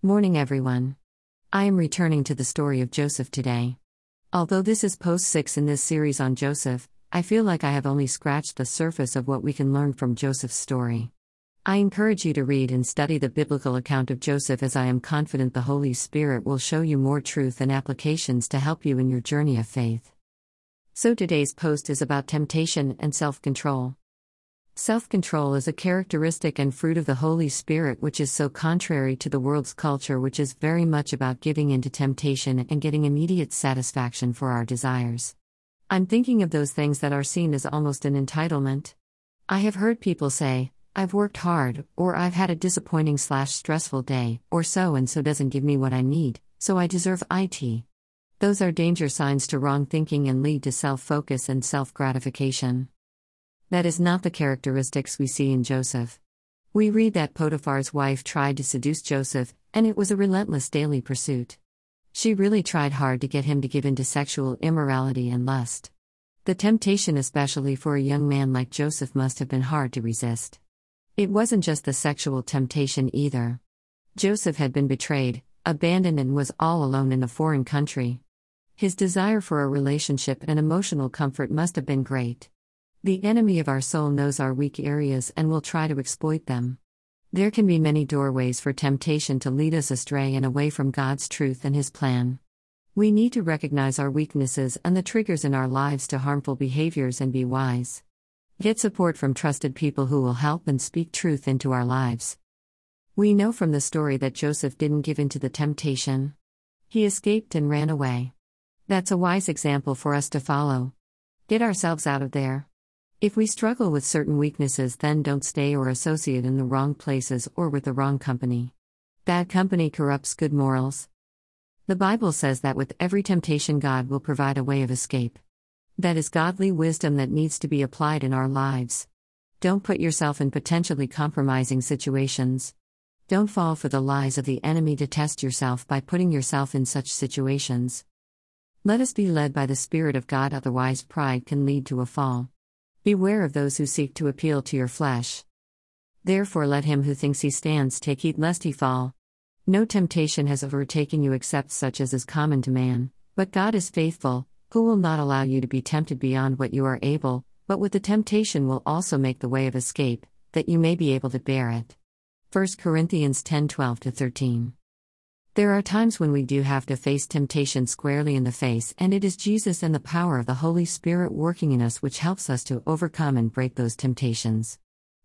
Morning, everyone. I am returning to the story of Joseph today. Although this is post 6 in this series on Joseph, I feel like I have only scratched the surface of what we can learn from Joseph's story. I encourage you to read and study the biblical account of Joseph as I am confident the Holy Spirit will show you more truth and applications to help you in your journey of faith. So today's post is about temptation and self control. Self control is a characteristic and fruit of the Holy Spirit, which is so contrary to the world's culture, which is very much about giving in to temptation and getting immediate satisfaction for our desires. I'm thinking of those things that are seen as almost an entitlement. I have heard people say, I've worked hard, or I've had a disappointing slash stressful day, or so and so doesn't give me what I need, so I deserve IT. Those are danger signs to wrong thinking and lead to self focus and self gratification. That is not the characteristics we see in Joseph. We read that Potiphar's wife tried to seduce Joseph, and it was a relentless daily pursuit. She really tried hard to get him to give in to sexual immorality and lust. The temptation, especially for a young man like Joseph, must have been hard to resist. It wasn't just the sexual temptation either. Joseph had been betrayed, abandoned, and was all alone in a foreign country. His desire for a relationship and emotional comfort must have been great. The enemy of our soul knows our weak areas and will try to exploit them. There can be many doorways for temptation to lead us astray and away from God's truth and His plan. We need to recognize our weaknesses and the triggers in our lives to harmful behaviors and be wise. Get support from trusted people who will help and speak truth into our lives. We know from the story that Joseph didn't give in to the temptation. He escaped and ran away. That's a wise example for us to follow. Get ourselves out of there. If we struggle with certain weaknesses, then don't stay or associate in the wrong places or with the wrong company. Bad company corrupts good morals. The Bible says that with every temptation, God will provide a way of escape. That is godly wisdom that needs to be applied in our lives. Don't put yourself in potentially compromising situations. Don't fall for the lies of the enemy to test yourself by putting yourself in such situations. Let us be led by the Spirit of God, otherwise, pride can lead to a fall. Beware of those who seek to appeal to your flesh. Therefore, let him who thinks he stands take heed lest he fall. No temptation has overtaken you except such as is common to man, but God is faithful, who will not allow you to be tempted beyond what you are able, but with the temptation will also make the way of escape, that you may be able to bear it. 1 Corinthians 10 12 13. There are times when we do have to face temptation squarely in the face, and it is Jesus and the power of the Holy Spirit working in us which helps us to overcome and break those temptations.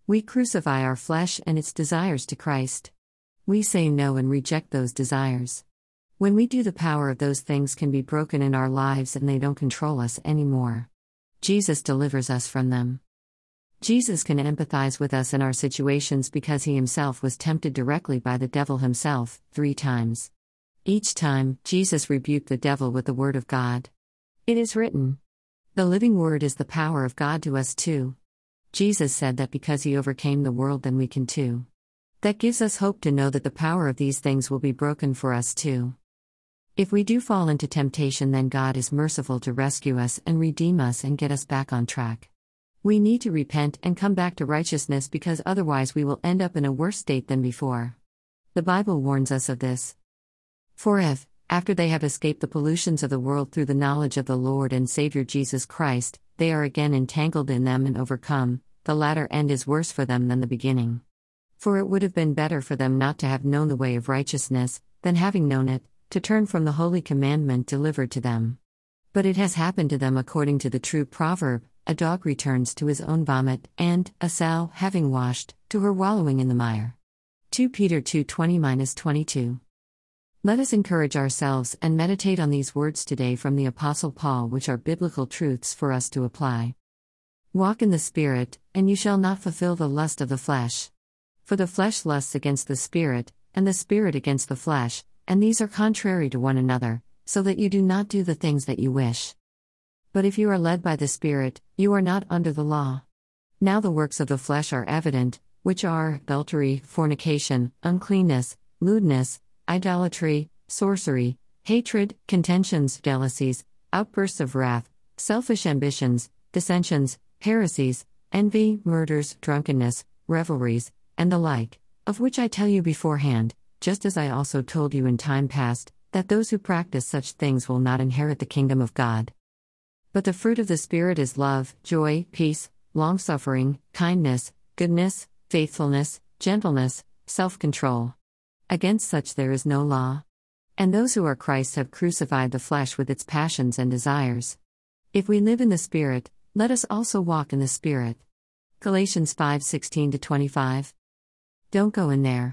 We crucify our flesh and its desires to Christ. We say no and reject those desires. When we do, the power of those things can be broken in our lives and they don't control us anymore. Jesus delivers us from them. Jesus can empathize with us in our situations because he himself was tempted directly by the devil himself, three times. Each time, Jesus rebuked the devil with the word of God. It is written. The living word is the power of God to us too. Jesus said that because he overcame the world, then we can too. That gives us hope to know that the power of these things will be broken for us too. If we do fall into temptation, then God is merciful to rescue us and redeem us and get us back on track. We need to repent and come back to righteousness because otherwise we will end up in a worse state than before. The Bible warns us of this. For if, after they have escaped the pollutions of the world through the knowledge of the Lord and Savior Jesus Christ, they are again entangled in them and overcome, the latter end is worse for them than the beginning. For it would have been better for them not to have known the way of righteousness, than having known it, to turn from the holy commandment delivered to them. But it has happened to them according to the true proverb a dog returns to his own vomit, and, a sow, having washed, to her wallowing in the mire. 2 Peter 2 20 22. Let us encourage ourselves and meditate on these words today from the Apostle Paul, which are biblical truths for us to apply. Walk in the Spirit, and you shall not fulfill the lust of the flesh. For the flesh lusts against the Spirit, and the Spirit against the flesh, and these are contrary to one another, so that you do not do the things that you wish. But if you are led by the Spirit, you are not under the law. Now the works of the flesh are evident, which are adultery, fornication, uncleanness, lewdness, idolatry, sorcery, hatred, contentions, jealousies, outbursts of wrath, selfish ambitions, dissensions, heresies, envy, murders, drunkenness, revelries, and the like, of which I tell you beforehand, just as I also told you in time past, that those who practice such things will not inherit the kingdom of God. But the fruit of the Spirit is love, joy, peace, long suffering, kindness, goodness, faithfulness, gentleness, self control. Against such there is no law. And those who are Christ have crucified the flesh with its passions and desires. If we live in the Spirit, let us also walk in the Spirit. Galatians 5 16 25. Don't go in there.